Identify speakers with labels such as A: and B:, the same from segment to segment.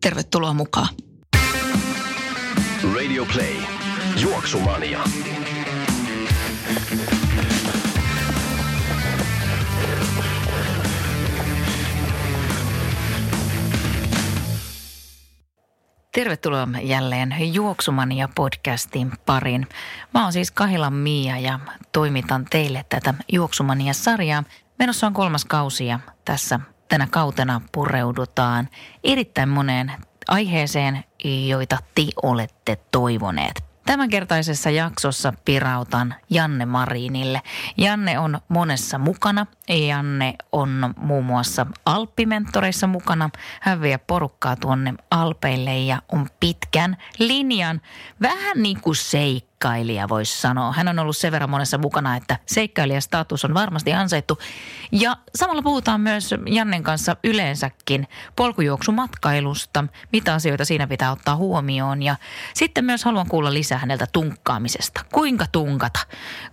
A: Tervetuloa mukaan.
B: Radio Play. Juoksumania.
A: Tervetuloa jälleen Juoksumania podcastin parin. Mä oon siis Kahilan Miia ja toimitan teille tätä Juoksumania-sarjaa. Menossa on kolmas kausi ja tässä tänä kautena pureudutaan erittäin moneen aiheeseen, joita te olette toivoneet. Tämänkertaisessa jaksossa pirautan Janne Marinille. Janne on monessa mukana. Janne on muun muassa Alppimentoreissa mukana. Hän vie porukkaa tuonne Alpeille ja on pitkän linjan. Vähän niin kuin seikka seikkailija, voisi sanoa. Hän on ollut sen verran monessa mukana, että seikkailijastatus on varmasti ansaittu. Ja samalla puhutaan myös Jannen kanssa yleensäkin polkujuoksumatkailusta, mitä asioita siinä pitää ottaa huomioon. Ja sitten myös haluan kuulla lisää häneltä tunkkaamisesta. Kuinka tunkata?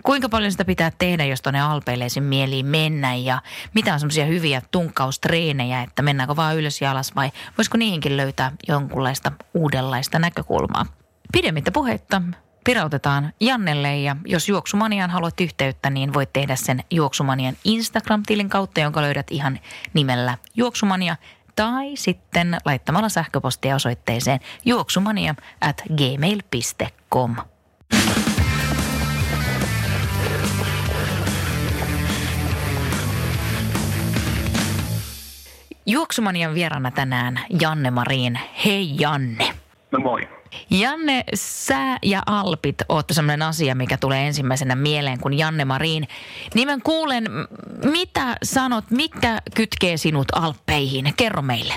A: Kuinka paljon sitä pitää tehdä, jos tuonne alpeileisiin mieliin mennä? Ja mitä on semmoisia hyviä tunkkaustreenejä, että mennäänkö vaan ylös ja alas vai voisiko niihinkin löytää jonkunlaista uudenlaista näkökulmaa? Pidemmittä puheitta pirautetaan Jannelle ja jos Juoksumanian haluat yhteyttä, niin voit tehdä sen Juoksumanian Instagram-tilin kautta, jonka löydät ihan nimellä Juoksumania tai sitten laittamalla sähköpostia osoitteeseen juoksumania at gmail.com. Juoksumanian vieraana tänään Janne Marin. Hei Janne.
C: No moi.
A: Janne, sää ja alpit olette sellainen asia, mikä tulee ensimmäisenä mieleen, kun Janne Marin. Nimen kuulen, mitä sanot, mikä kytkee sinut alppeihin? Kerro meille.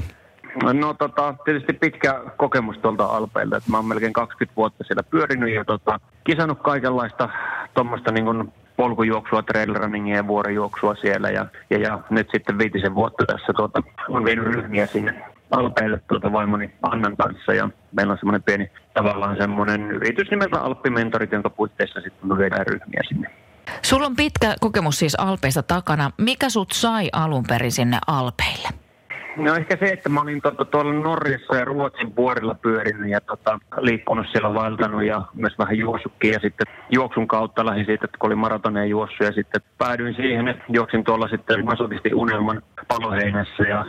C: No tota, tietysti pitkä kokemus tuolta Alpeilta, että mä oon melkein 20 vuotta siellä pyörinyt ja tota, kisannut kaikenlaista tuommoista niin polkujuoksua, trailrunningia ja vuorijuoksua siellä ja, ja, ja, nyt sitten viitisen vuotta tässä tuota, on vienyt ryhmiä sinne Alpeille tuota vaimoni Annan kanssa ja meillä on semmoinen pieni tavallaan semmoinen yritys nimeltä Alppimentorit, jonka puitteissa sitten viedään ryhmiä sinne.
A: Sulla on pitkä kokemus siis Alpeista takana. Mikä sut sai alun perin sinne Alpeille?
C: No ehkä se, että mä olin tuota, tuolla Norjassa ja Ruotsin vuorilla pyörinyt ja tota, liikkunut siellä vaeltanut ja myös vähän juossutkin. Ja sitten juoksun kautta lähdin siitä, että kun oli maratoneen juossu ja sitten päädyin siihen, että juoksin tuolla sitten masotisti unelman paloheinässä ja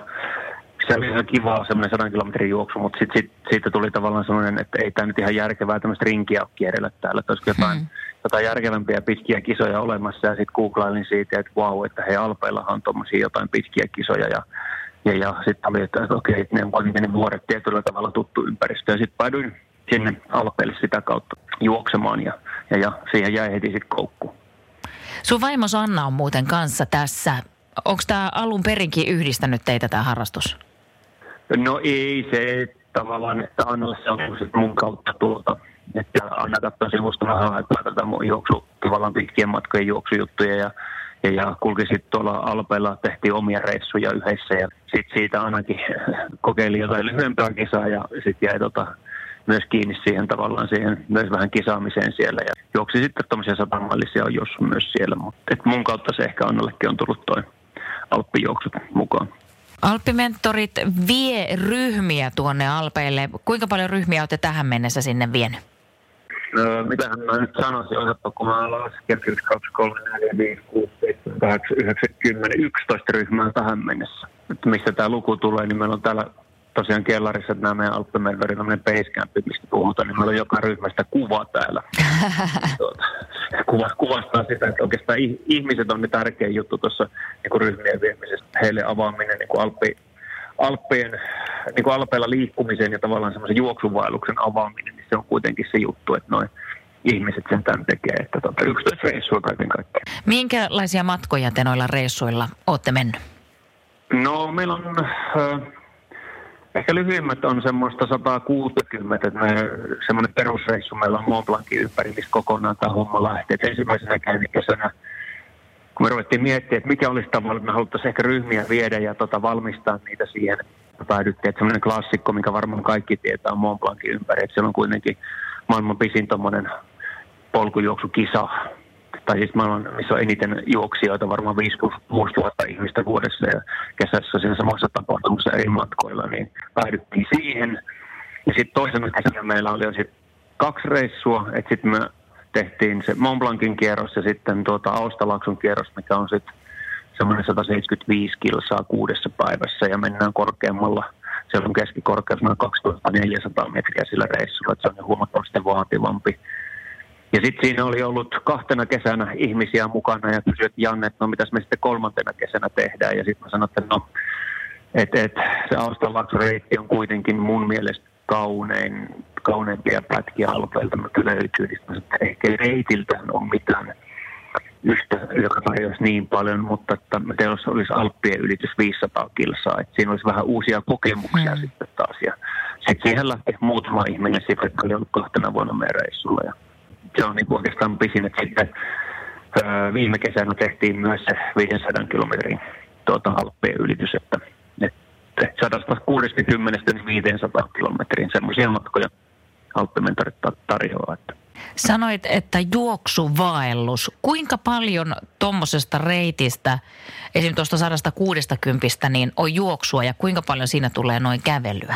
C: se oli ihan kiva semmoinen 100 kilometrin juoksu, mutta sit, sit, siitä tuli tavallaan semmoinen, että ei tämä nyt ihan järkevää tämmöistä rinkiä ole kierrellä täällä, että olisiko jotain, hmm. jotain järkevämpiä pitkiä kisoja olemassa ja sitten googlailin siitä, että vau, että hei Alpeillahan on tuommoisia jotain pitkiä kisoja ja ja, ja sitten oli, että, että okei, ne on ne vuoret tietyllä tavalla tuttu ympäristö. Ja sitten päädyin sinne Alpeille sitä kautta juoksemaan ja, ja, ja siihen jäi heti sitten koukku.
A: Sun vaimo Anna on muuten kanssa tässä. Onko tämä alun perinkin yhdistänyt teitä tämä harrastus?
C: No ei se tavallaan, että Annalle se on mun kautta tuolta. Että Anna katsoo sivusta vähän aikaa tätä mun juoksu, tavallaan pitkien matkojen juoksujuttuja ja, ja, ja kulki sitten tuolla Alpeilla, tehtiin omia reissuja yhdessä ja sitten siitä ainakin kokeili jotain lyhyempää kisaa ja sitten jäi tota, myös kiinni siihen tavallaan siihen myös vähän kisaamiseen siellä ja juoksi sitten tuommoisia satamallisia on jossain myös siellä, mutta mun kautta se ehkä Annallekin on tullut toi alppijuoksut mukaan.
A: Alppimentorit vie ryhmiä tuonne Alpeille. Kuinka paljon ryhmiä olette tähän mennessä sinne vienyt?
C: No, mitähän mä nyt sanoisin, osatko, kun mä lasken 1, 2, 3, 4, 5, 6, 7, 8, 9, 10, 11 ryhmää tähän mennessä. Että mistä tämä luku tulee, niin meillä on täällä tosiaan kellarissa että nämä meidän Alppimentorin tämmöinen basecampi, mistä puhutaan, niin meillä on joka ryhmästä kuva täällä. tuota, kuvastaa sitä, että oikeastaan ihmiset on ne tärkein juttu tuossa niin ryhmien viemisessä. Heille avaaminen niin kuin Alppi, Alppien, niin kuin Alpeilla liikkumisen ja tavallaan semmoisen juoksuvaelluksen avaaminen, niin se on kuitenkin se juttu, että noin ihmiset sen tämän tekee. Että tota, 11 reissua kaiken kaikkiaan.
A: Minkälaisia matkoja te noilla reissuilla olette mennyt?
C: No meillä on... Äh, Ehkä lyhyimmät on semmoista 160, että me, semmoinen perusreissu meillä on Mont Blancin ympäri, mistä kokonaan tämä homma lähtee. Et ensimmäisenä käynnikesänä, kun me ruvettiin miettimään, että mikä olisi tavalla, että me haluttaisiin ehkä ryhmiä viedä ja tota, valmistaa niitä siihen. Päädyttiin, että semmoinen klassikko, mikä varmaan kaikki tietää, on Mont Blancin ympäri. Että siellä on kuitenkin maailman pisin tuommoinen polkujuoksukisa, tai siis maailman, missä on eniten juoksijoita, varmaan 5 000 ihmistä vuodessa ja kesässä siinä samassa tapahtumassa eri matkoilla, niin päädyttiin siihen. Ja sitten toisena kesänä meillä oli jo sit kaksi reissua, että sitten me tehtiin se Mont Blancin kierros ja sitten tuota Austalakson kierros, mikä on sitten semmoinen 175 kilsaa kuudessa päivässä ja mennään korkeammalla. Siellä on keskikorkeus noin 2400 metriä sillä reissulla, että se on jo huomattavasti vaativampi. Ja sitten siinä oli ollut kahtena kesänä ihmisiä mukana ja kysyi, että Janne, että no mitäs me sitten kolmantena kesänä tehdään. Ja sitten mä sanoin, että no, että et, se Austalaks-reitti on kuitenkin mun mielestä kaunein, kauneimpia pätkiä alpeilta, mutta löytyy. Niin että ehkä reitiltä on mitään yhtä, joka tarjoaisi niin paljon, mutta että teillä olisi Alppien ylitys 500 kilsaa. Että siinä olisi vähän uusia kokemuksia mm. sitten taas. Ja sitten siihen lähti muutama ihminen, joka oli ollut kahtena vuonna meidän reissulla. Ja se on niin kuin oikeastaan pisin, että sitten öö, viime kesänä tehtiin myös se 500 kilometrin tuota, Alppien ylitys, että, että 160 niin 500 kilometriin semmoisia matkoja alppimentorit tarjoaa. Että.
A: Sanoit, että juoksuvaellus. Kuinka paljon tuommoisesta reitistä, esimerkiksi tuosta 160, niin on juoksua ja kuinka paljon siinä tulee noin kävelyä?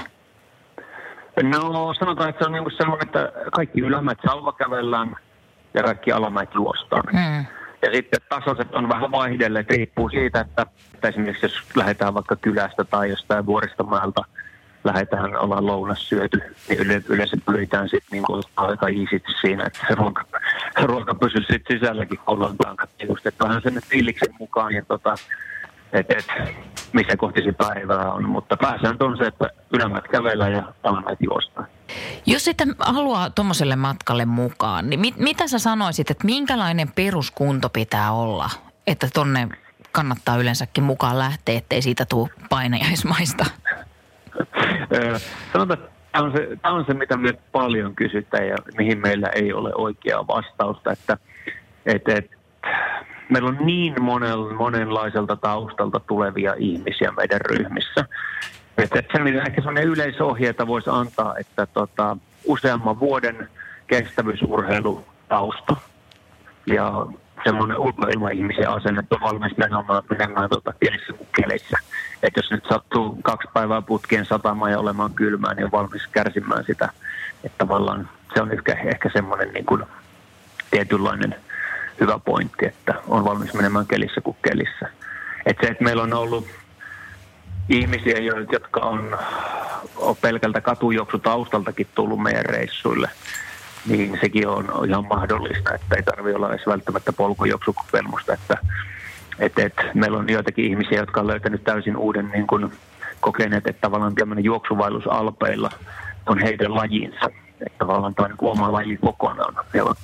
C: No sanotaan, että se on niin semmoinen, että kaikki ylämät salva kävellään ja kaikki alamäet juostaan. Hmm. Ja sitten tasoiset on vähän vaihdelleet, riippuu siitä, että, että esimerkiksi jos lähdetään vaikka kylästä tai jostain vuoristomäeltä, lähdetään ollaan lounas syöty, niin yle, yleensä pyritään sitten niin aika iisit siinä, että se ruoka, ruoka pysyy sitten sisälläkin, kun ollaan tankattu. Että vähän sen fiiliksen mukaan ja tota, että et, missä kohti se päivää on. Mutta pääsääntö on se, että ylämät kävellä ja alamäät juostaa.
A: Jos sitten haluaa tuommoiselle matkalle mukaan, niin mit, mitä sä sanoisit, että minkälainen peruskunto pitää olla, että tonne kannattaa yleensäkin mukaan lähteä, ettei siitä tule painajaismaista?
C: Sanotaan, että tämä on, se, tämä on se, mitä me paljon kysytään ja mihin meillä ei ole oikeaa vastausta, että et, et, meillä on niin monen, monenlaiselta taustalta tulevia ihmisiä meidän ryhmissä. Että se, mitä ehkä sellainen yleisohjeita voisi antaa, että tota, useamman vuoden kestävyysurheilutausta ja semmoinen ulkoilmaihmisen asenne on valmis menemään, menemään tuota, pienissä keleissä. Että jos nyt sattuu kaksi päivää putkien satamaan ja olemaan kylmää, niin on valmis kärsimään sitä. Että tavallaan se on ehkä, ehkä semmoinen niin kuin tietynlainen hyvä pointti, että on valmis menemään kelissä kuin kelissä. Että se, että meillä on ollut ihmisiä, jotka on, on pelkältä katujuoksutaustaltakin tullut meidän reissuille, niin sekin on ihan mahdollista, että ei tarvitse olla edes välttämättä polkujuoksukokemusta, että et, et, meillä on joitakin ihmisiä, jotka on löytänyt täysin uuden niin kun, kokeneet, että tavallaan tämmöinen juoksuvaellus alpeilla on heidän lajinsa. Että tavallaan tämä on niin oma laji kokonaan. He ovat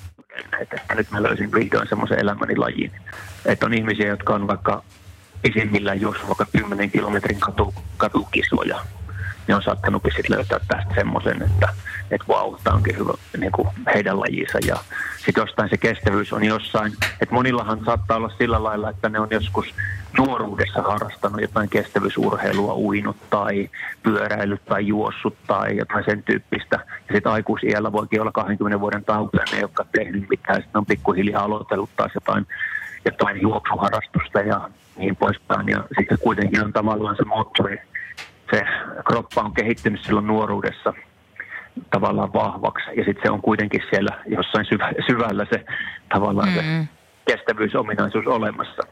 C: että nyt mä löysin vihdoin semmoisen elämäni lajiin. Että on ihmisiä, jotka on vaikka isimmillään juossut vaikka 10 kilometrin katu, katukisoja. Ne on saattanutkin sitten löytää tästä semmoisen, että että vau, tämä onkin hyvä niin kuin heidän lajinsa. Ja sitten jostain se kestävyys on jossain, että monillahan saattaa olla sillä lailla, että ne on joskus nuoruudessa harrastanut jotain kestävyysurheilua, uinut tai pyöräillyt tai juossut tai jotain sen tyyppistä. Ja sitten aikuisiellä voikin olla 20 vuoden taukoja, ne jotka tehnyt mitään, sitten on pikkuhiljaa aloitellut taas jotain, jotain juoksuharrastusta ja niin poispäin. Ja sitten kuitenkin on tavallaan se moottori, se kroppa on kehittynyt silloin nuoruudessa tavallaan vahvaksi. Ja sitten se on kuitenkin siellä jossain syvä, syvällä se tavallaan mm. se kestävyysominaisuus olemassa.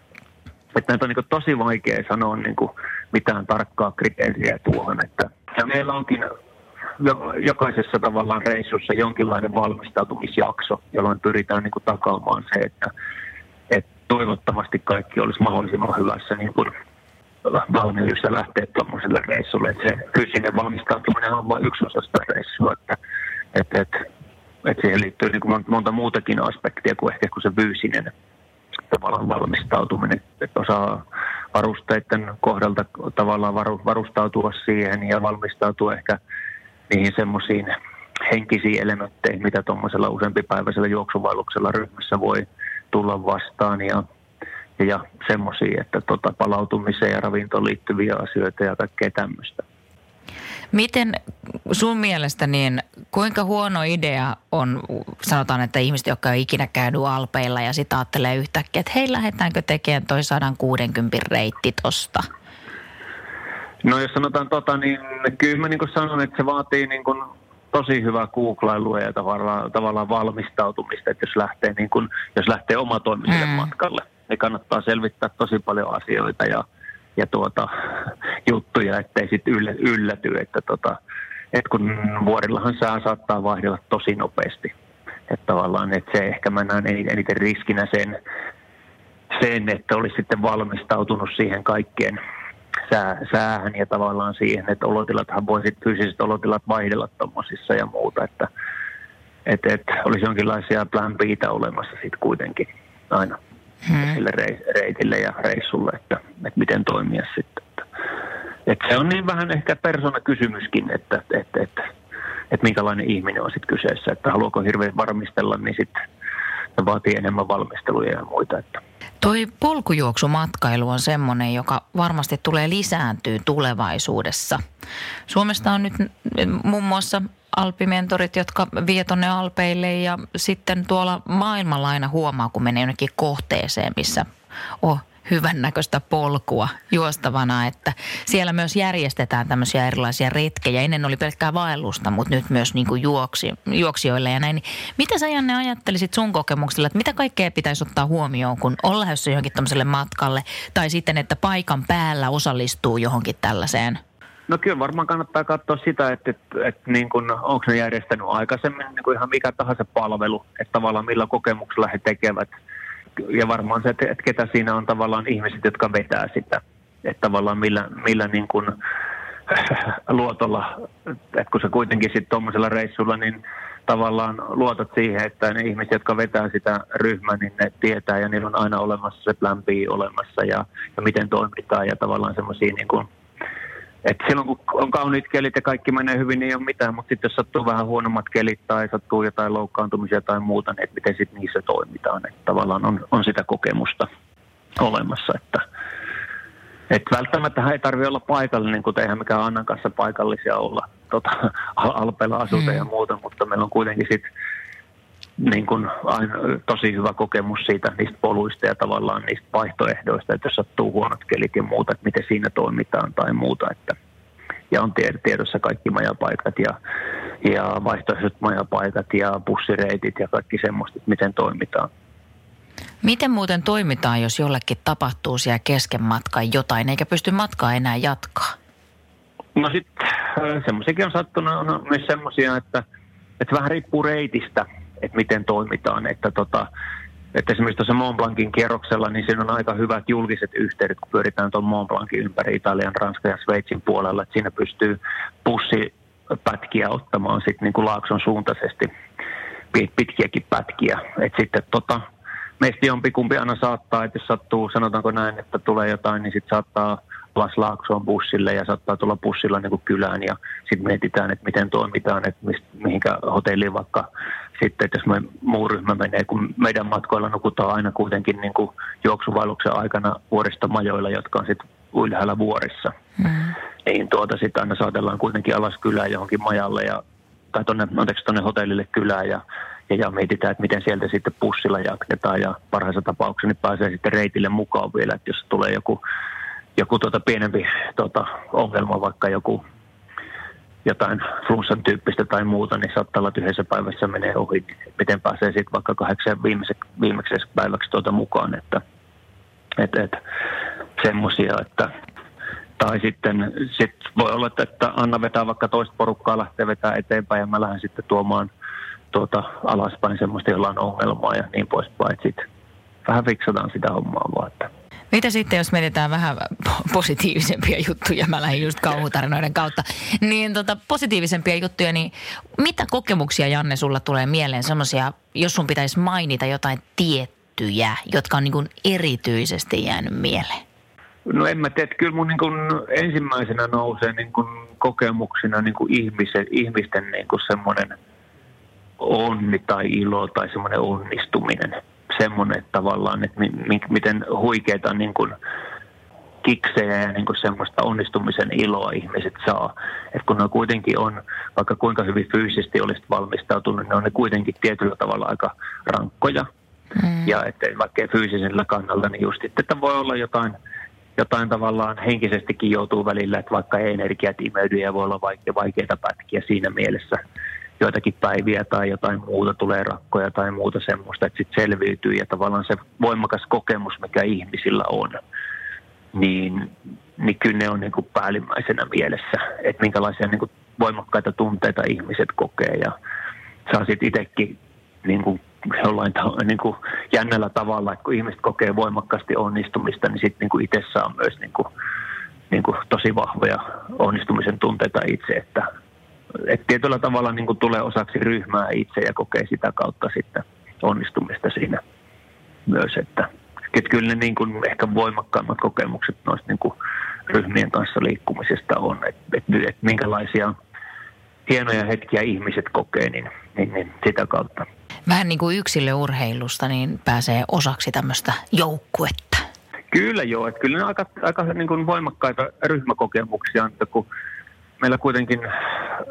C: Että näitä on niin tosi vaikea sanoa niin kuin mitään tarkkaa kriteeriä tuohon. Että, ja meillä onkin jokaisessa tavallaan reissussa jonkinlainen valmistautumisjakso, jolloin pyritään niin kuin takaamaan se, että, että toivottavasti kaikki olisi mahdollisimman hyvässä niin kuin valmiudessa lähteä tuommoiselle reissulle. Että se fyysinen valmistautuminen on vain yksi osa sitä reissua, että, että, että, että siihen liittyy niin monta muutakin aspektia kuin ehkä kuin se fyysinen tavallaan valmistautuminen, että osaa varusteiden kohdalta tavallaan varustautua siihen ja valmistautua ehkä niihin semmoisiin henkisiin elementteihin, mitä tuommoisella useampipäiväisellä juoksuvaelluksella ryhmässä voi tulla vastaan ja, ja semmoisia, että tota, palautumiseen ja ravintoon liittyviä asioita ja kaikkea tämmöistä.
A: Miten sun mielestä niin, kuinka huono idea on, sanotaan, että ihmiset, jotka ei ikinä käynyt alpeilla ja sitten ajattelee yhtäkkiä, että hei, lähdetäänkö tekemään toi 160 reitti tosta?
C: No jos sanotaan tota, niin kyllä mä niin kuin sanon, että se vaatii niin kuin tosi hyvää googlailua ja tavallaan, tavallaan valmistautumista, että jos lähtee, niin kuin, jos lähtee omatoimiselle mm. matkalle, niin kannattaa selvittää tosi paljon asioita ja, ja tuota, juttuja, ettei sitten yllä, ylläty, että tota, et kun vuorillahan sää saattaa vaihdella tosi nopeasti. Että tavallaan, että se ehkä mä näen eniten riskinä sen, sen, että olisi sitten valmistautunut siihen kaikkeen sää, säähän ja tavallaan siihen, että olotilathan voi sitten fyysiset olotilat vaihdella tuommoisissa ja muuta, että et, et, olisi jonkinlaisia plan olemassa sitten kuitenkin aina hmm. sille reitille ja reissulle, että, että miten toimia sitten. Että, että se on niin vähän ehkä kysymyskin, että, että, että, että minkälainen ihminen on sitten kyseessä, että haluaako hirveän varmistella, niin sitten vaatii enemmän valmisteluja ja muita. Että.
A: Toi polkujuoksumatkailu on semmoinen, joka varmasti tulee lisääntyä tulevaisuudessa. Suomesta on nyt muun muassa alpimentorit, jotka vie tonne alpeille ja sitten tuolla maailmalla aina huomaa, kun menee jonnekin kohteeseen, missä on hyvännäköistä polkua juostavana, että siellä myös järjestetään tämmöisiä erilaisia retkejä. Ennen oli pelkkää vaellusta, mutta nyt myös niin kuin juoksi, juoksijoille ja näin. Niin mitä sä Janne ajattelisit sun kokemuksella, että mitä kaikkea pitäisi ottaa huomioon, kun on lähdössä johonkin tämmöiselle matkalle tai sitten, että paikan päällä osallistuu johonkin tällaiseen?
C: No kyllä varmaan kannattaa katsoa sitä, että, että, että niin kuin, onko ne järjestänyt aikaisemmin niin kuin ihan mikä tahansa palvelu, että tavallaan millä kokemuksella he tekevät – ja varmaan se, että, että ketä siinä on tavallaan ihmiset, jotka vetää sitä. Että tavallaan millä, millä niin kuin luotolla, että kun se kuitenkin sitten tuommoisella reissulla, niin tavallaan luotat siihen, että ne ihmiset, jotka vetää sitä ryhmää, niin ne tietää ja niillä on aina olemassa se plan B olemassa ja, ja miten toimitaan ja tavallaan semmoisia niin kuin et silloin kun on kauniit kelit ja kaikki menee hyvin, niin ei ole mitään, mutta sitten jos sattuu vähän huonommat kelit tai sattuu jotain loukkaantumisia tai muuta, niin et miten sitten niissä toimitaan. Että tavallaan on, on sitä kokemusta olemassa, että et välttämättä ei tarvitse olla paikallinen, kun eihän mikään Annan kanssa paikallisia olla tota, alpeilla asuta mm. ja muuta, mutta meillä on kuitenkin sitten niin kuin aina tosi hyvä kokemus siitä niistä poluista ja tavallaan niistä vaihtoehdoista, että jos sattuu huonot kelit ja muuta, että miten siinä toimitaan tai muuta. Että, ja on tiedossa kaikki majapaikat ja, ja vaihtoehtoiset majapaikat ja bussireitit ja kaikki semmoista, että miten toimitaan.
A: Miten muuten toimitaan, jos jollekin tapahtuu siellä kesken matkan jotain, eikä pysty matkaa enää jatkaa?
C: No sitten äh, semmoisiakin on sattunut, on myös semmoisia, että, että vähän riippuu reitistä – että miten toimitaan. Että, tota, että esimerkiksi tuossa Mont Blancin kierroksella, niin siinä on aika hyvät julkiset yhteydet, kun pyöritään tuon Mont Blancin ympäri Italian, Ranskan ja Sveitsin puolella, että siinä pystyy bussipätkiä ottamaan sitten niin kuin laakson suuntaisesti pitkiäkin pätkiä. Et sitten tota, meistä jompikumpi aina saattaa, että jos sattuu, sanotaanko näin, että tulee jotain, niin sitten saattaa alas Laaksoon bussille ja saattaa tulla bussilla niin kuin kylään ja sitten mietitään, että miten toimitaan, että mist, mihinkä hotelliin vaikka sitten, että jos me muu ryhmä menee, kun meidän matkoilla nukutaan aina kuitenkin niin kuin juoksuvaelluksen aikana vuoristomajoilla, jotka on sitten ylhäällä vuorissa. Mm. Niin tuota sitten aina saatellaan kuitenkin alas kylään johonkin majalle ja, tai tuonne, anteeksi, tuonne hotellille kylään ja, ja, ja, mietitään, että miten sieltä sitten pussilla jatketaan ja parhaassa tapauksessa niin pääsee sitten reitille mukaan vielä, että jos tulee joku, joku tuota pienempi tuota, ongelma, vaikka joku jotain flunssan tyyppistä tai muuta, niin saattaa olla yhdessä päivässä menee ohi. Miten pääsee sitten vaikka kahdeksan viimeiseksi päiväksi tuota mukaan, että et, et, semmoisia, että tai sitten sit voi olla, että Anna vetää vaikka toista porukkaa, lähtee vetää eteenpäin ja mä lähden sitten tuomaan tuota alaspäin semmoista, jolla on ongelmaa ja niin poispäin. Sitten vähän fiksataan sitä hommaa vaan, että
A: mitä sitten, jos mietitään vähän positiivisempia juttuja, mä lähdin just kauhutarinoiden kautta, niin tota, positiivisempia juttuja, niin mitä kokemuksia Janne sulla tulee mieleen semmoisia, jos sun pitäisi mainita jotain tiettyjä, jotka on niin kuin erityisesti jäänyt mieleen?
C: No en mä tiedä, kyllä mun niin kuin ensimmäisenä nousee niin kuin kokemuksina niin kuin ihmisen, ihmisten niin kuin semmoinen onni tai ilo tai semmoinen onnistuminen. Semmoinen tavallaan, että mi, mi, miten huikeita niin kuin kiksejä ja niin kuin semmoista onnistumisen iloa ihmiset saa. Et kun ne kuitenkin on, vaikka kuinka hyvin fyysisesti olisit valmistautunut, ne on ne kuitenkin tietyllä tavalla aika rankkoja. Mm. Ja että vaikka fyysisellä kannalta, niin just että voi olla jotain, jotain tavallaan henkisestikin joutuu välillä, että vaikka ei energiat imeydy ja voi olla vaikeita pätkiä siinä mielessä joitakin päiviä tai jotain muuta, tulee rakkoja tai muuta semmoista, että sitten selviytyy ja tavallaan se voimakas kokemus, mikä ihmisillä on, niin, niin kyllä ne on niin kuin päällimmäisenä mielessä, että minkälaisia niin kuin voimakkaita tunteita ihmiset kokee ja saa sitten itsekin niin kuin jollain niin kuin jännällä tavalla, että kun ihmiset kokee voimakkaasti onnistumista, niin sitten niin itse saa myös niin kuin, niin kuin tosi vahvoja onnistumisen tunteita itse, että, että tietyllä tavalla niin kuin tulee osaksi ryhmää itse ja kokee sitä kautta sitten onnistumista siinä myös, että, että kyllä ne niin kuin ehkä voimakkaimmat kokemukset noista niin kuin ryhmien kanssa liikkumisesta on, että, että, että minkälaisia hienoja hetkiä ihmiset kokee, niin, niin, niin sitä kautta
A: vähän niin kuin yksilöurheilusta, niin pääsee osaksi tämmöistä joukkuetta.
C: Kyllä joo, että kyllä ne aika, aika niin kuin voimakkaita ryhmäkokemuksia, että kun meillä kuitenkin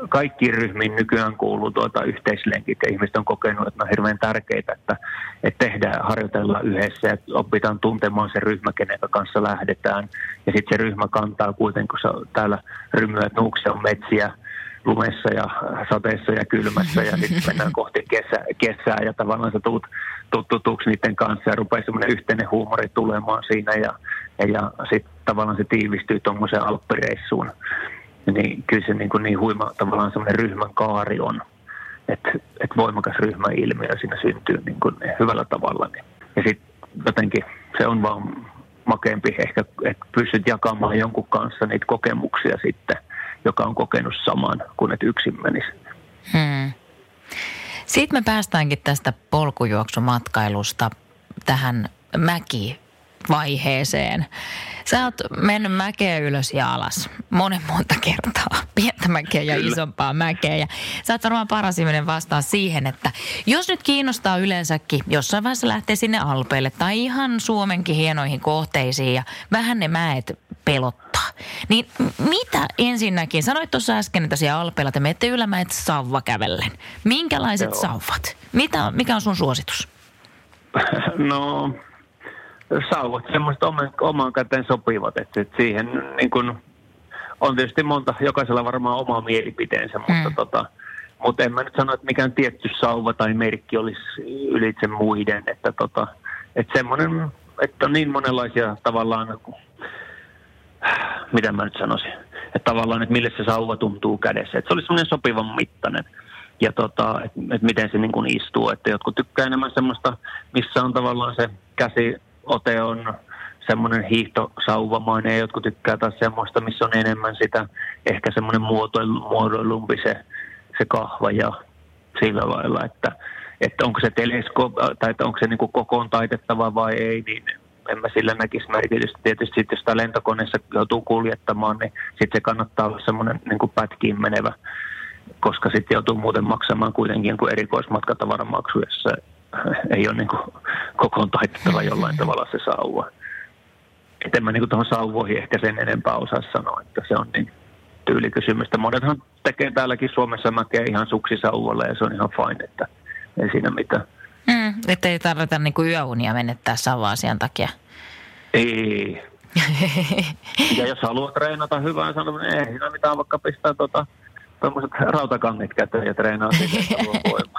C: kaikkiin ryhmiin nykyään kuuluu tuota yhteislenkit ja ihmiset on kokenut, että ne on hirveän tärkeitä, että, että tehdään, harjoitellaan yhdessä ja opitaan tuntemaan se ryhmä, kenen kanssa lähdetään. Ja sitten se ryhmä kantaa kuitenkin, kun se täällä rymyät nuuksia on metsiä, lumessa ja sateessa ja kylmässä ja sitten mennään kohti kesä, kesää ja tavallaan sä tuut, tuut tutuksi niiden kanssa ja rupeaa semmoinen yhteinen huumori tulemaan siinä ja, ja, ja sitten tavallaan se tiivistyy tuommoiseen alppireissuun. Niin kyllä se niin, kuin niin huima tavallaan semmoinen ryhmän kaari on, että et voimakas ryhmäilmiö siinä syntyy niin kuin hyvällä tavalla. Niin. Ja sitten jotenkin se on vaan makeampi ehkä, että pystyt jakamaan jonkun kanssa niitä kokemuksia sitten – joka on kokenut saman kuin että yksin menisi. Hmm.
A: Sitten me päästäänkin tästä polkujuoksumatkailusta tähän mäki vaiheeseen. Sä oot mennyt mäkeä ylös ja alas monen monta kertaa. Pientä mäkeä ja Kyllä. isompaa mäkeä. Ja sä oot varmaan paras ihminen vastaa siihen, että jos nyt kiinnostaa yleensäkin jossain vaiheessa lähtee sinne Alpeille tai ihan Suomenkin hienoihin kohteisiin ja vähän ne mäet pelottaa. Niin mitä ensinnäkin, sanoit tuossa äsken, että siellä Alpeilla te menette ylämäet sauva kävellen. Minkälaiset Joo. sauvat? Mitä, mikä on sun suositus?
C: No sauvat semmoiset oman, oman käteen sopivat, että, että siihen niin kun, on tietysti monta, jokaisella varmaan oma mielipiteensä, mutta mm. tota, mutta en mä nyt sano, että mikään tietty sauva tai merkki olisi ylitse muiden, että tota, että semmoinen, että on niin monenlaisia tavallaan, mitä mä nyt sanoisin, että tavallaan, että mille se sauva tuntuu kädessä, että se olisi semmoinen sopivan mittainen ja tota, että, että miten se niin kuin istuu, että jotkut tykkää enemmän semmoista, missä on tavallaan se käsi ote on semmoinen hiihtosauvamainen ja jotkut tykkää taas semmoista, missä on enemmän sitä ehkä semmoinen muotoilumpi se, se kahva ja sillä lailla, että, että onko se telesko tai että onko se niin kokoon taitettava vai ei, niin en mä sillä näkisi merkitystä. Tietysti sit, jos sitä lentokoneessa joutuu kuljettamaan, niin sitten se kannattaa olla semmoinen niin pätkiin menevä, koska sitten joutuu muuten maksamaan kuitenkin kuin erikoismatkatavaramaksu, jossa ei ole niin kuin kokoon taitettava jollain tavalla se sauva. Et en mä niin tuohon sauvoihin ehkä sen enempää osaa sanoa, että se on niin tyylikysymystä. Monethan tekee täälläkin Suomessa mäkeä ihan suksisauvolla ja se on ihan fine, että ei siinä mitään.
A: Mm, että ei tarvita niin kuin yöunia menettää sauva-asian takia.
C: Ei. ja jos haluaa treenata hyvää, sanon, niin ei siinä mitään, vaikka pistää tuota tuommoiset rautakangit käteen ja treenaa että voimaa.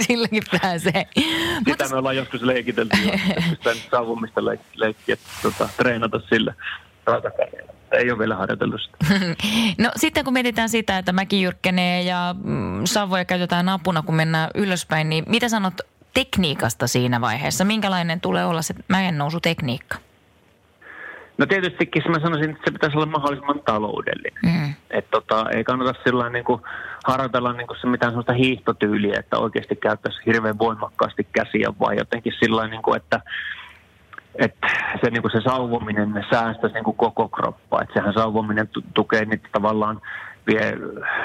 A: Silläkin pääsee.
C: Sitä Mutta... me ollaan joskus leikitelty, että saavumista leikkiä, tota, treenata sillä rautakangilla. Ei ole vielä harjoiteltu sitä.
A: No sitten kun mietitään sitä, että mäki jyrkkenee ja mm, sauvoja käytetään apuna, kun mennään ylöspäin, niin mitä sanot tekniikasta siinä vaiheessa? Minkälainen tulee olla se mäen nousutekniikka?
C: No tietystikin mä sanoisin, että se pitäisi olla mahdollisimman taloudellinen. Mm. Että tota, ei kannata sillä niin kuin harjoitella niin kuin se mitään sellaista hiihtotyyliä, että oikeasti käyttäisi hirveän voimakkaasti käsiä, vaan jotenkin sillä niin kuin, että että se, niin kuin se sauvominen säästäisi niin kuin koko kroppaa. Että sehän sauvominen tukee niitä tavallaan vie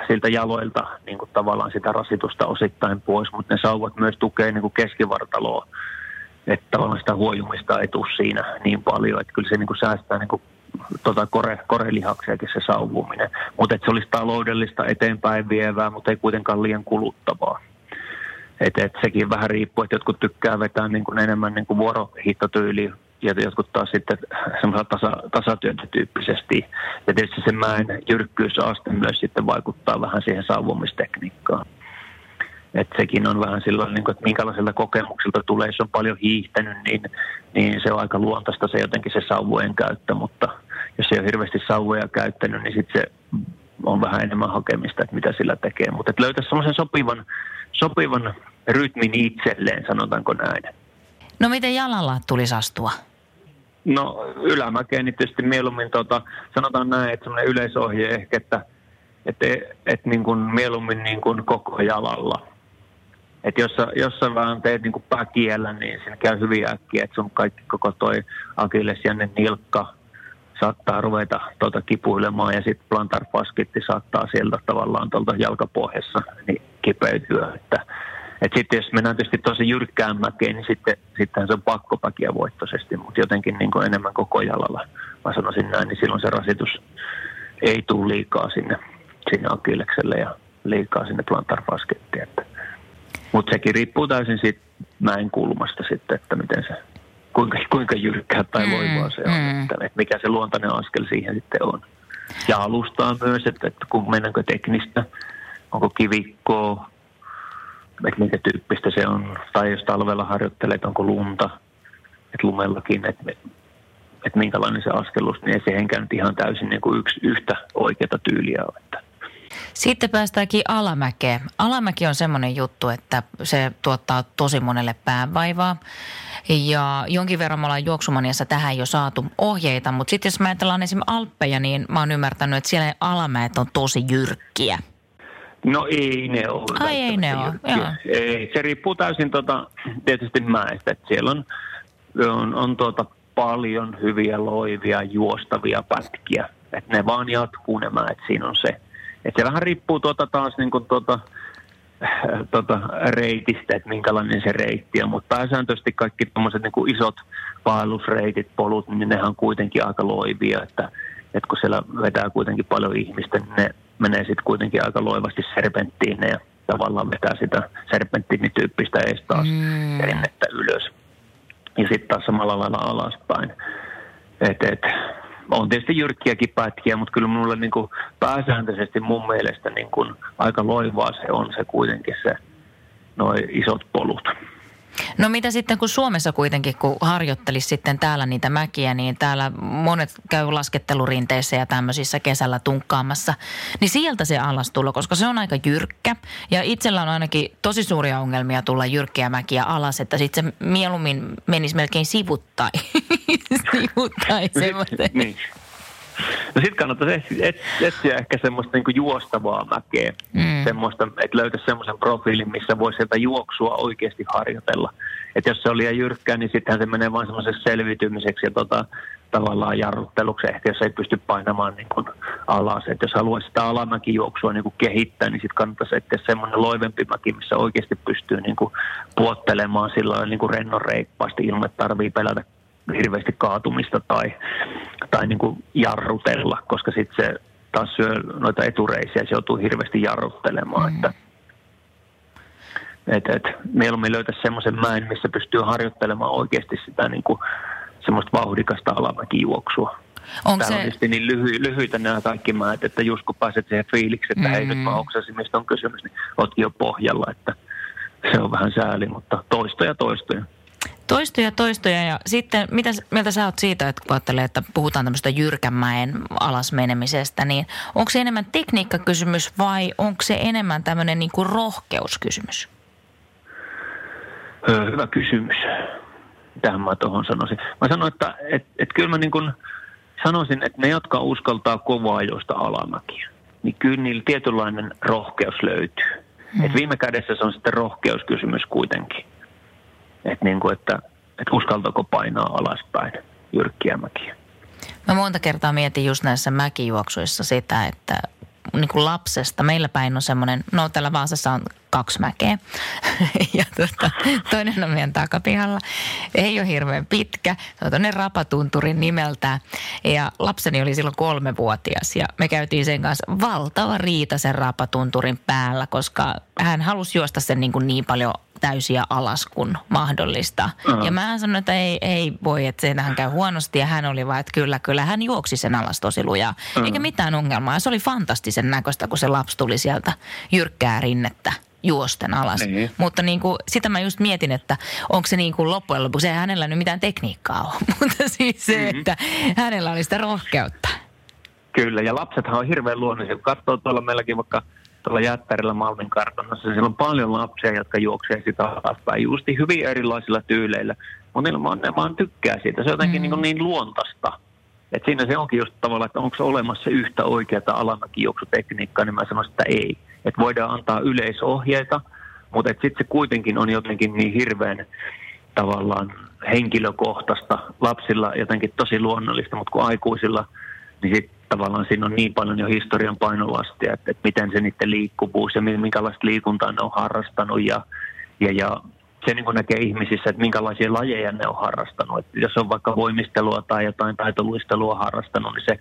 C: siltä jaloilta niin kuin tavallaan sitä rasitusta osittain pois, mutta ne sauvat myös tukee niin kuin keskivartaloa, että tavallaan sitä huojumista ei tule siinä niin paljon, että kyllä se niin kuin säästää niin kuin tota kore, korelihaksiakin se sauvuminen. Mutta se olisi taloudellista eteenpäin vievää, mutta ei kuitenkaan liian kuluttavaa. Et, et sekin vähän riippuu, että jotkut tykkää vetää niin kuin enemmän niin kuin vuorohittotyyliä ja jotkut taas sitten tasa, tasatyöntötyyppisesti. Ja tietysti se mäen jyrkkyysaste myös sitten vaikuttaa vähän siihen sauvomistekniikkaan. Että sekin on vähän silloin, niin kuin, että minkälaiselta kokemukselta tulee, jos on paljon hiihtänyt, niin, niin se on aika luontaista se jotenkin se sauvojen käyttö, mutta jos ei ole hirveästi sauvoja käyttänyt, niin sitten se on vähän enemmän hakemista, että mitä sillä tekee. Mutta että löytäisi semmoisen sopivan, sopivan rytmin itselleen, sanotaanko näin.
A: No miten jalalla tulisi astua?
C: No ylämäkeen niin tietysti mieluummin, tota, sanotaan näin, että semmoinen yleisohje ehkä, että että et, niin kuin mieluummin niin kuin koko jalalla. Että jos, jos sä vaan teet niin pääkiellä, niin siinä käy hyvin äkkiä, että sun kaikki koko toi akillesjänne nilkka saattaa ruveta tuota kipuilemaan ja sitten plantar fascitti saattaa sieltä tavallaan tuolta jalkapohjassa niin kipeytyä. Että, et sitten jos mennään tietysti tosi jyrkkään mäkeen, niin sitten, sittenhän se on pakko päkiä voittoisesti, mutta jotenkin niin kuin enemmän koko jalalla, mä sanoisin näin, niin silloin se rasitus ei tule liikaa sinne, sinne akillekselle ja liikaa sinne plantar fascittiin. Mutta sekin riippuu täysin siitä mäen kulmasta sitten, että miten se, kuinka, kuinka jyrkkää tai mm, voimaa se on, mm. että, että mikä se luontainen askel siihen sitten on. Ja alustaa myös, että, että kun mennäänkö teknistä, onko kivikkoa, että minkä tyyppistä se on, tai jos talvella harjoittelee, että onko lunta, että lumellakin, että, että minkälainen se askelus, niin ei se henkään nyt ihan täysin niin kuin yksi, yhtä oikeata tyyliä ole. Että
A: sitten päästäänkin alamäkeen. Alamäki on semmoinen juttu, että se tuottaa tosi monelle päävaivaa. Ja jonkin verran me ollaan juoksumaniassa tähän jo saatu ohjeita, mutta sitten jos mä ajatellaan esimerkiksi Alppeja, niin mä oon ymmärtänyt, että siellä alamäet on tosi jyrkkiä.
C: No ei ne ole.
A: Ai ei ne ole,
C: Ei, se riippuu täysin tota, tietysti mäestä, että siellä on, on, on tuota paljon hyviä loivia juostavia pätkiä. Että ne vaan jatkuu ne mäet, siinä on se. Et se vähän riippuu tuota taas niin kuin tuota, tuota reitistä, että minkälainen se reitti on, mutta pääsääntöisesti kaikki tuommoiset niin isot vaellusreitit, polut, niin nehän on kuitenkin aika loivia, että, että kun siellä vetää kuitenkin paljon ihmistä, niin ne menee sitten kuitenkin aika loivasti serpenttiin ja tavallaan vetää sitä serpenttiinityyppistä ees taas mm. ylös. Ja sitten taas samalla lailla alaspäin. Et, et, on tietysti jyrkkiäkin pätkiä, mutta kyllä minulle niin kuin pääsääntöisesti mun mielestä niin kuin aika loivaa se on se kuitenkin se noin isot polut.
A: No mitä sitten, kun Suomessa kuitenkin, kun harjoittelisi sitten täällä niitä mäkiä, niin täällä monet käy laskettelurinteissä ja tämmöisissä kesällä tunkkaamassa, niin sieltä se alas tulo, koska se on aika jyrkkä. Ja itsellä on ainakin tosi suuria ongelmia tulla jyrkkiä mäkiä alas, että sitten se mieluummin menisi melkein sivuttai. sivuttai semmoinen. niin.
C: No sitten kannattaisi etsiä ehkä semmoista niinku juostavaa mäkeä, mm. semmoista, että löytäisi semmoisen profiilin, missä voisi sieltä juoksua oikeasti harjoitella. Että jos se oli liian jyrkkää, niin sittenhän se menee vain semmoiseksi selviytymiseksi ja tota, tavallaan jarrutteluksi ehkä, jos ei pysty painamaan niin kuin alas. Että jos haluaisi sitä alamäkijuoksua niin kuin kehittää, niin sitten kannattaisi etsiä semmoinen loivempi mäki, missä oikeasti pystyy niin kuin puottelemaan sillä niin kuin rennon reippaasti ilman, että tarvii pelätä hirveästi kaatumista tai, tai niin kuin jarrutella, koska sitten se taas syö noita etureisiä, se joutuu hirveästi jarruttelemaan. Mm. Että, et, et, mieluummin löytäisi semmoisen mäen, missä pystyy harjoittelemaan oikeasti sitä niin kuin, semmoista vauhdikasta alamäkijuoksua. Onko Täällä se... on tietysti niin lyhy, lyhyitä nämä kaikki määt, että just kun pääset siihen fiiliksi, että mm. hei nyt mä oksasin, mistä on kysymys, niin ootkin jo pohjalla, että se on vähän sääli, mutta toistoja toistoja.
A: Toistoja, toistoja ja sitten mitä mieltä sä oot siitä, että kun ajattelee, että puhutaan tämmöistä jyrkänmäen alasmenemisestä, niin onko se enemmän tekniikkakysymys vai onko se enemmän tämmöinen niin kuin rohkeuskysymys?
C: Hyvä kysymys. Tähän mä tuohon sanoisin. Mä sanoin, että et, et kyllä mä niin kuin sanoisin, että ne, jotka uskaltaa kovaa joista alamäkiä, niin kyllä niillä tietynlainen rohkeus löytyy. Hmm. Et viime kädessä se on sitten rohkeuskysymys kuitenkin. Et niin kuin, että että uskaltako painaa alaspäin jyrkkiä mäkiä.
A: Mä monta kertaa mietin just näissä mäkijuoksuissa sitä, että niin kuin lapsesta. Meillä päin on semmoinen, no täällä Vaasassa on kaksi mäkeä ja tuota, toinen on meidän takapihalla. Ei ole hirveän pitkä, se on tuonne rapatunturin nimeltä ja lapseni oli silloin kolmevuotias ja me käytiin sen kanssa valtava riita sen rapatunturin päällä, koska hän halusi juosta sen niin, kuin niin paljon täysiä alas kuin mahdollista. Uh-huh. Ja mä sanoin, että ei, ei voi, että senhän käy huonosti. Ja hän oli vaan, että kyllä, kyllä hän juoksi sen alas tosi lujaa. Uh-huh. Eikä mitään ongelmaa. Se oli fantastisen näköistä, kun se lapsi tuli sieltä jyrkkää rinnettä juosten alas. Niin. Mutta niin kuin, sitä mä just mietin, että onko se niin kuin loppujen lopuksi, ei hänellä nyt mitään tekniikkaa ole. Mutta siis se, mm-hmm. että hänellä oli sitä rohkeutta.
C: Kyllä, ja lapsethan on hirveän luonnollisia. Kun katsoo tuolla meilläkin vaikka tuolla Jättärillä Malmin kartanossa, siellä on paljon lapsia, jotka juoksevat sitä alaspäin juuri hyvin erilaisilla tyyleillä. Mutta niillä vaan, ne vaan tykkää siitä. Se on jotenkin mm. niin, niin luontaista. Et siinä se onkin just tavallaan, että onko olemassa yhtä oikeaa alamäkijuoksutekniikkaa, niin mä sanoisin, että ei. Että voidaan antaa yleisohjeita, mutta sitten se kuitenkin on jotenkin niin hirveän tavallaan henkilökohtaista. Lapsilla jotenkin tosi luonnollista, mutta kun aikuisilla, niin sitten tavallaan siinä on niin paljon jo historian painolastia, että, että miten se niiden liikkuvuus ja minkälaista liikuntaa ne on harrastanut ja, ja, ja se niin näkee ihmisissä, että minkälaisia lajeja ne on harrastanut. Että jos on vaikka voimistelua tai jotain taitoluistelua harrastanut, niin se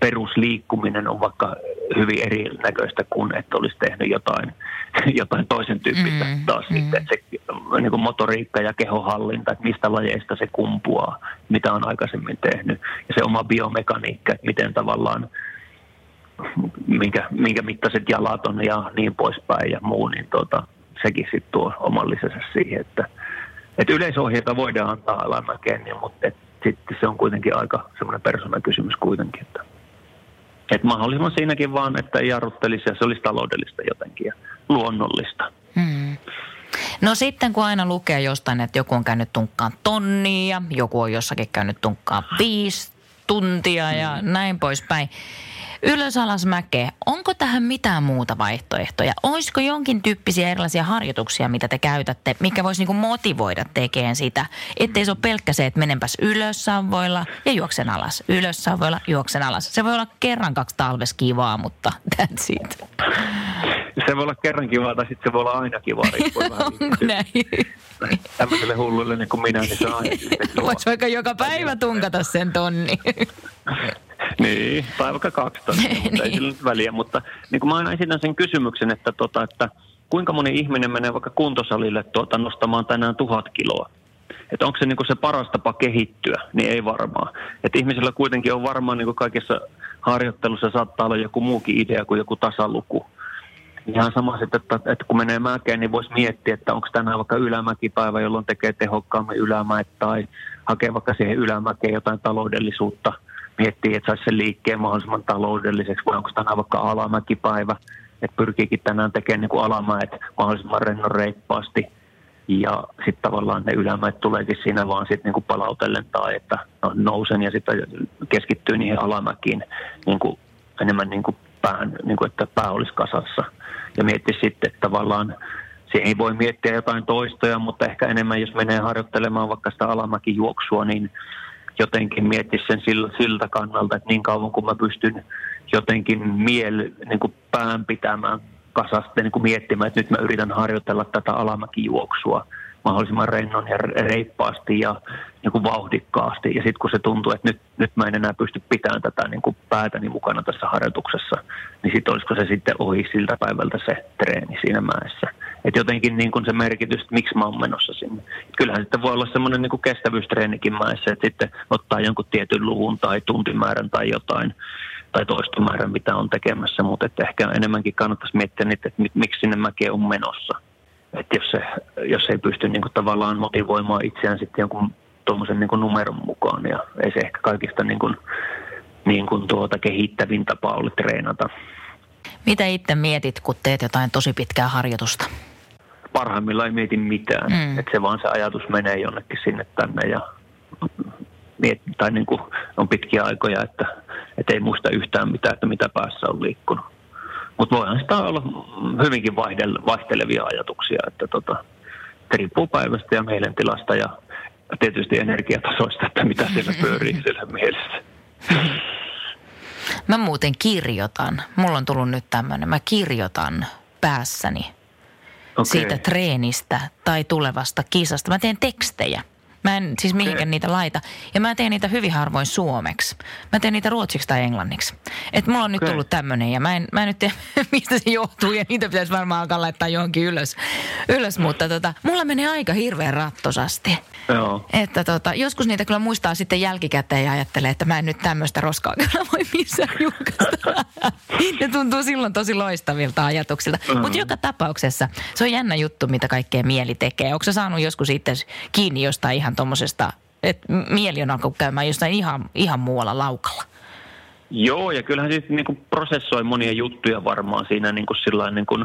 C: perusliikkuminen on vaikka hyvin erinäköistä kuin, että olisi tehnyt jotain, jotain toisen tyyppistä mm, taas. Mm. Sitten, että se niin kuin motoriikka ja kehohallinta, että mistä lajeista se kumpuaa, mitä on aikaisemmin tehnyt. Ja se oma biomekaniikka, että miten tavallaan, minkä, minkä mittaiset jalat on ja niin poispäin ja muu, niin tuota, sekin sitten tuo oman lisänsä siihen, että, että yleisohjeita voidaan antaa alamäkeen, niin, mutta et, sitten se on kuitenkin aika semmoinen persoonakysymys kuitenkin, että, että mahdollisimman siinäkin vaan, että ei jarruttelisi ja se olisi taloudellista jotenkin ja luonnollista. Hmm.
A: No sitten kun aina lukee jostain, että joku on käynyt tunkkaan tonnia, joku on jossakin käynyt tunkkaan viisi tuntia ja hmm. näin poispäin ylös alas mäkeä. Onko tähän mitään muuta vaihtoehtoja? Olisiko jonkin tyyppisiä erilaisia harjoituksia, mitä te käytätte, mikä voisi niinku motivoida tekemään sitä, ettei se ole pelkkä se, että menenpäs ylös sauvoilla ja juoksen alas. Ylös sauvoilla, juoksen alas. Se voi olla kerran kaksi talves kivaa, mutta that's it.
C: Se voi olla kerran kivaa tai sitten se voi olla aina kivaa.
A: näin?
C: Tämmöiselle hulluille niin kuin minä, niin se on aina
A: Voisi vaikka joka päivä tunkata sen tonni.
C: Niin, tai vaikka kaksi tonnia, mutta ei niin. sillä nyt väliä. Mutta niin kuin mä aina esitän sen kysymyksen, että, tota, että kuinka moni ihminen menee vaikka kuntosalille tuota, nostamaan tänään tuhat kiloa? Että onko se niin se paras tapa kehittyä, niin ei varmaan. Että ihmisillä kuitenkin on varmaan niin kaikissa harjoittelussa saattaa olla joku muukin idea kuin joku tasaluku. Ihan sama sitten, että, että kun menee mäkeen, niin voisi miettiä, että onko tänään vaikka ylämäkipäivä, jolloin tekee tehokkaammin ylämäet tai hakee vaikka siihen ylämäkeen jotain taloudellisuutta – miettii, että saisi sen liikkeen mahdollisimman taloudelliseksi, vai onko tänään vaikka alamäkipäivä, että pyrkiikin tänään tekemään niin alamäet mahdollisimman rennon reippaasti, ja sitten tavallaan ne ylämäet tuleekin siinä vaan sitten niin palautellen tai että no, nousen ja sitten keskittyy niihin alamäkiin niin kuin enemmän niin kuin pään, niin kuin että pää olisi kasassa. Ja mietti sitten, että tavallaan siihen ei voi miettiä jotain toistoja, mutta ehkä enemmän jos menee harjoittelemaan vaikka sitä alamäkijuoksua, niin jotenkin miettisi sen siltä kannalta, että niin kauan kuin mä pystyn jotenkin miel, niin kuin pään pitämään kasasta, niin kuin miettimään, että nyt mä yritän harjoitella tätä alamäkijuoksua mahdollisimman rennon ja reippaasti ja niin kuin vauhdikkaasti. Ja sitten kun se tuntuu, että nyt, nyt mä en enää pysty pitämään tätä niin kuin päätäni mukana tässä harjoituksessa, niin sitten olisiko se sitten ohi siltä päivältä se treeni siinä mäessä. Että jotenkin niin kuin se merkitys, että miksi mä oon menossa sinne. Et kyllähän sitten voi olla semmoinen niin kuin kestävyystreenikin mäessä, että sitten ottaa jonkun tietyn luvun tai tuntimäärän tai jotain tai toistomäärän, mitä on tekemässä, mutta että ehkä enemmänkin kannattaisi miettiä niitä, että miksi sinne mäkeen on menossa. Että jos, se, jos ei pysty niin kuin tavallaan motivoimaan itseään sitten jonkun tuommoisen niin kuin numeron mukaan, ja ei se ehkä kaikista niin kuin, niin kuin tuota kehittävin tapa ole treenata.
A: Mitä itse mietit, kun teet jotain tosi pitkää harjoitusta?
C: parhaimmillaan ei mieti mitään. Mm. Että se vaan se ajatus menee jonnekin sinne tänne ja miet, tai niin kuin on pitkiä aikoja, että, että ei muista yhtään mitään, että mitä päässä on liikkunut. Mutta voihan sitä olla hyvinkin vaihtelevia ajatuksia, että tota, riippuu päivästä ja mielentilasta ja tietysti energiatasoista, että mitä siellä pyörii siellä mielessä.
A: Mä muuten kirjoitan. Mulla on tullut nyt tämmöinen. Mä kirjoitan päässäni okay. siitä treenistä tai tulevasta kisasta. Mä teen tekstejä. Mä en siis mihinkään okay. niitä laita. Ja mä teen niitä hyvin harvoin suomeksi. Mä teen niitä ruotsiksi tai englanniksi. Et mulla on nyt okay. tullut tämmöinen ja mä en, mä en nyt tiedä, mistä se johtuu ja niitä pitäisi varmaan alkaa laittaa johonkin ylös. ylös mutta tota, mulla menee aika hirveän rattosasti.
C: Joo.
A: Että tota, joskus niitä kyllä muistaa sitten jälkikäteen ja ajattelee, että mä en nyt tämmöistä roskaa kyllä voi missään julkaista. ne tuntuu silloin tosi loistavilta ajatuksilta. Mm-hmm. Mutta joka tapauksessa se on jännä juttu, mitä kaikkea mieli tekee. Onko saanut joskus itse kiinni jostain ihan tuommoisesta, että mieli on alkanut käymään jostain ihan, ihan muualla laukalla?
C: Joo, ja kyllähän sitten niin prosessoi monia juttuja varmaan siinä niin kuin sillain niin kuin,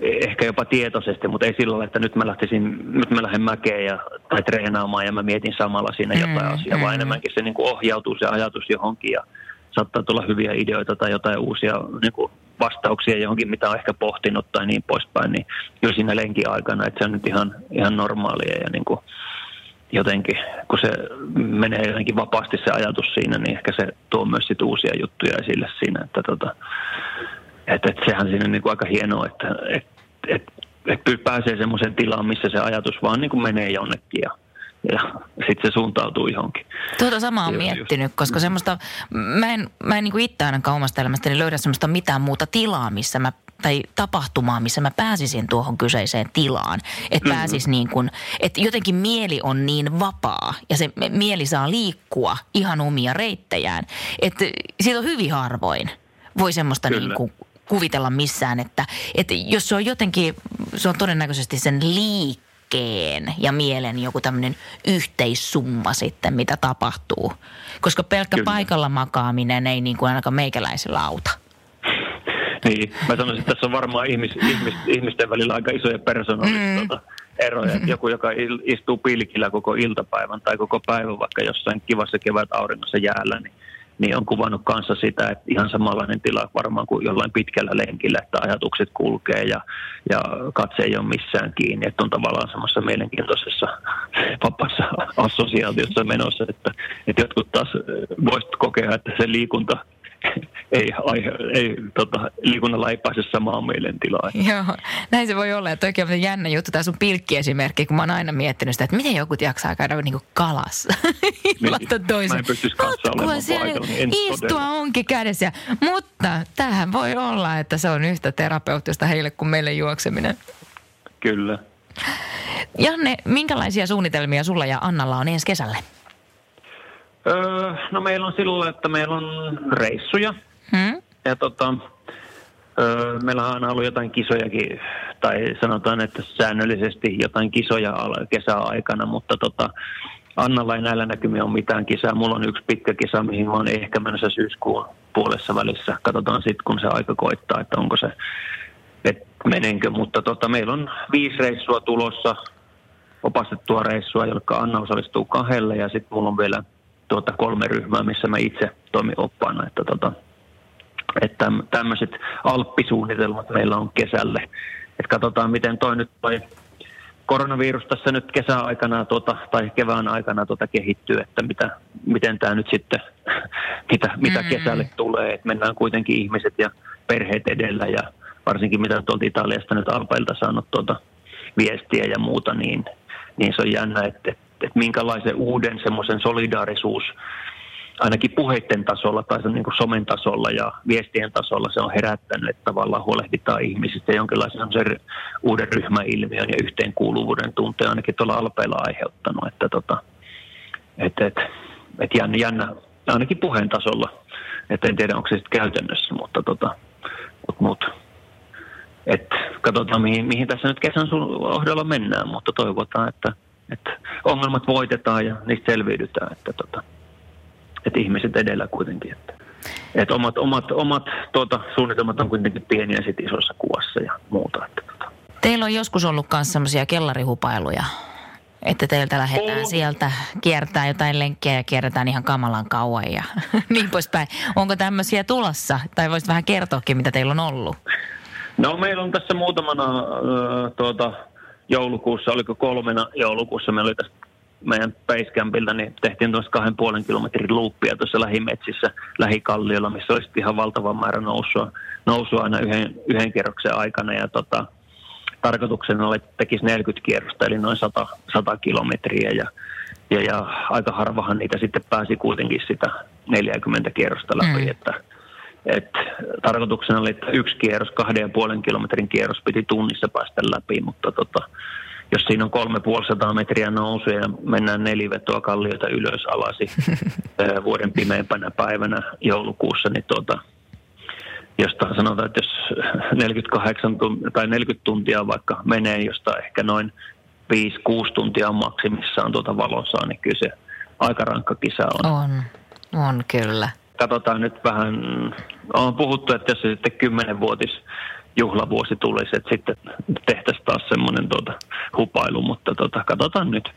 C: ehkä jopa tietoisesti, mutta ei sillä että nyt mä lähtisin, nyt mä lähden mäkeen ja, tai treenaamaan ja mä mietin samalla siinä jotain mm, asiaa, mm. vaan enemmänkin se niin kuin ohjautuu se ajatus johonkin ja saattaa tulla hyviä ideoita tai jotain uusia niin kuin vastauksia johonkin, mitä on ehkä pohtinut tai niin poispäin, niin jo siinä lenkin aikana, että se on nyt ihan, ihan normaalia ja niin kuin jotenkin, kun se menee jotenkin vapaasti se ajatus siinä, niin ehkä se tuo myös sit uusia juttuja esille siinä, että tota, et, et sehän siinä on niin kuin aika hienoa, että et, et, et pääsee semmoiseen tilaan, missä se ajatus vaan niin kuin menee jonnekin ja, ja sitten se suuntautuu johonkin.
A: Tuota samaa on miettinyt, koska semmoista, mä en, mä en niin kuin itse ainakaan omasta elämästäni löydä semmoista mitään muuta tilaa, missä mä tai tapahtumaa, missä mä pääsisin tuohon kyseiseen tilaan. Että mm-hmm. pääsis niin kuin, että jotenkin mieli on niin vapaa ja se mieli saa liikkua ihan omia reittejään. Että siitä on hyvin harvoin voi semmoista niin kuin kuvitella missään, että, että jos se on jotenkin, se on todennäköisesti sen liikkeen ja mielen joku tämmöinen yhteissumma sitten, mitä tapahtuu. Koska pelkkä Kyllä. paikalla makaaminen ei niin kuin ainakaan meikäläisellä auta.
C: Niin, mä sanoisin, että tässä on varmaan ihmis, ihmis, ihmisten välillä aika isoja persoonallisia mm. eroja. Joku, joka istuu pilkillä koko iltapäivän tai koko päivän vaikka jossain kivassa kevät auringossa jäällä, niin, niin on kuvannut kanssa sitä, että ihan samanlainen tila varmaan kuin jollain pitkällä lenkillä, että ajatukset kulkee ja, ja katse ei ole missään kiinni, että on tavallaan semmoisessa mielenkiintoisessa vapaassa assosiaatiossa menossa, että, että jotkut taas voisivat kokea, että se liikunta ei, aihe, ei tota, liikunnalla ei pääse samaan mielentilaan.
A: Joo, näin se voi olla. Että oikein on jännä juttu, tämä sun pilkkiesimerkki, kun mä oon aina miettinyt sitä, että miten joku jaksaa käydä niin kuin kalassa.
C: niin, toisen. Mä en pystyisi olemaan paikalla. Niin
A: istua todella. onkin kädessä. Mutta tähän voi olla, että se on yhtä terapeuttista heille kuin meille juokseminen.
C: Kyllä.
A: Janne, minkälaisia suunnitelmia sulla ja Annalla on ensi kesälle?
C: Öö, no meillä on silloin, että meillä on reissuja. Hmm? Ja tota, öö, meillä on aina ollut jotain kisojakin, tai sanotaan, että säännöllisesti jotain kisoja kesäaikana, mutta tota, Annalla ei näillä näkymiä ole mitään kisaa. Mulla on yksi pitkä kisa, mihin mä oon ehkä menossa syyskuun puolessa välissä. Katsotaan sitten, kun se aika koittaa, että onko se, että menenkö. Mutta tota, meillä on viisi reissua tulossa, opastettua reissua, jotka Anna osallistuu kahdelle ja sitten mulla on vielä – tuota kolme ryhmää, missä mä itse toimin oppaana. Että, tota, että tämmöiset alppisuunnitelmat meillä on kesälle. Että katsotaan, miten toi nyt toi koronavirus tässä nyt kesäaikana tuota, tai kevään aikana tuota kehittyy, että mitä, miten tämä nyt sitten, mitä, mitä mm. kesälle tulee. Että mennään kuitenkin ihmiset ja perheet edellä ja varsinkin mitä tuolta Italiasta nyt Alpeilta saanut tuota viestiä ja muuta, niin, niin se on jännä, että, että minkälaisen uuden semmoisen solidaarisuus ainakin puheiden tasolla tai sen niin kuin somen tasolla ja viestien tasolla se on herättänyt, että tavallaan huolehditaan ihmisistä jonkinlaisen sen uuden ryhmäilmiön ja yhteenkuuluvuuden tunteen ainakin tuolla alpeilla aiheuttanut, että tota, et, et, et jännä, jännä, ainakin puheen tasolla, että en tiedä onko se sitten käytännössä, mutta tota, mut, mut, et katsotaan mihin, mihin tässä nyt kesän ohdolla mennään, mutta toivotaan, että – että ongelmat voitetaan ja niistä selviydytään, että, tota, että ihmiset edellä kuitenkin. Että, että omat, omat, omat tuota, suunnitelmat on kuitenkin pieniä sit isossa kuvassa ja muuta. Että, tota.
A: Teillä on joskus ollut myös semmoisia kellarihupailuja, että teiltä lähdetään oh. sieltä, kiertää jotain lenkkiä ja kierretään ihan kamalan kauan ja niin poispäin. Onko tämmöisiä tulossa? Tai voisit vähän kertoakin, mitä teillä on ollut?
C: No meillä on tässä muutamana äh, tuota, joulukuussa, oliko kolmena joulukuussa, meillä oli tässä meidän basecampilta, niin tehtiin tuossa kahden puolen kilometrin luuppia tuossa lähimetsissä, lähikalliolla, missä olisi ihan valtava määrä nousua, nousua aina yhden, yhden kerroksen aikana. Ja tota, tarkoituksena oli, että tekisi 40 kierrosta, eli noin 100, 100 kilometriä. Ja, ja, ja aika harvahan niitä sitten pääsi kuitenkin sitä 40 kierrosta läpi, mm. että et tarkoituksena oli, että yksi kierros, kahden ja puolen kilometrin kierros piti tunnissa päästä läpi, mutta tota, jos siinä on kolme puolisataa metriä nousu ja mennään nelivetoa kallioita ylös alasi vuoden pimeimpänä päivänä joulukuussa, niin tuota, jostain sanotaan, että jos 48 tuntia, tai 40 tuntia vaikka menee, josta ehkä noin 5-6 tuntia on maksimissaan tuota valossa, niin kyllä se aika rankka kisa on.
A: On, on kyllä.
C: Katsotaan nyt vähän, on puhuttu, että jos se sitten 10-vuotis juhlavuosi tulisi, että sitten tehtäisiin taas semmoinen tuota, hupailu, mutta tuota, katsotaan nyt.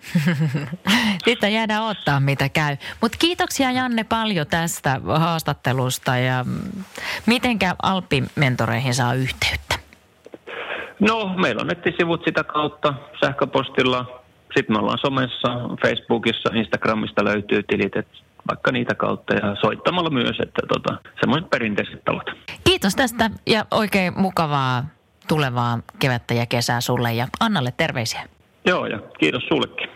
A: sitten jäädään ottaa, mitä käy. Mutta kiitoksia Janne paljon tästä haastattelusta ja mitenkä Alppi-mentoreihin saa yhteyttä?
C: No, meillä on nettisivut sitä kautta sähköpostilla. Sitten me ollaan somessa, Facebookissa, Instagramista löytyy tilit, että vaikka niitä kautta ja soittamalla myös, että tota, semmoiset perinteiset talot.
A: Kiitos tästä ja oikein mukavaa tulevaa kevättä ja kesää sulle ja Annalle terveisiä.
C: Joo ja kiitos sullekin.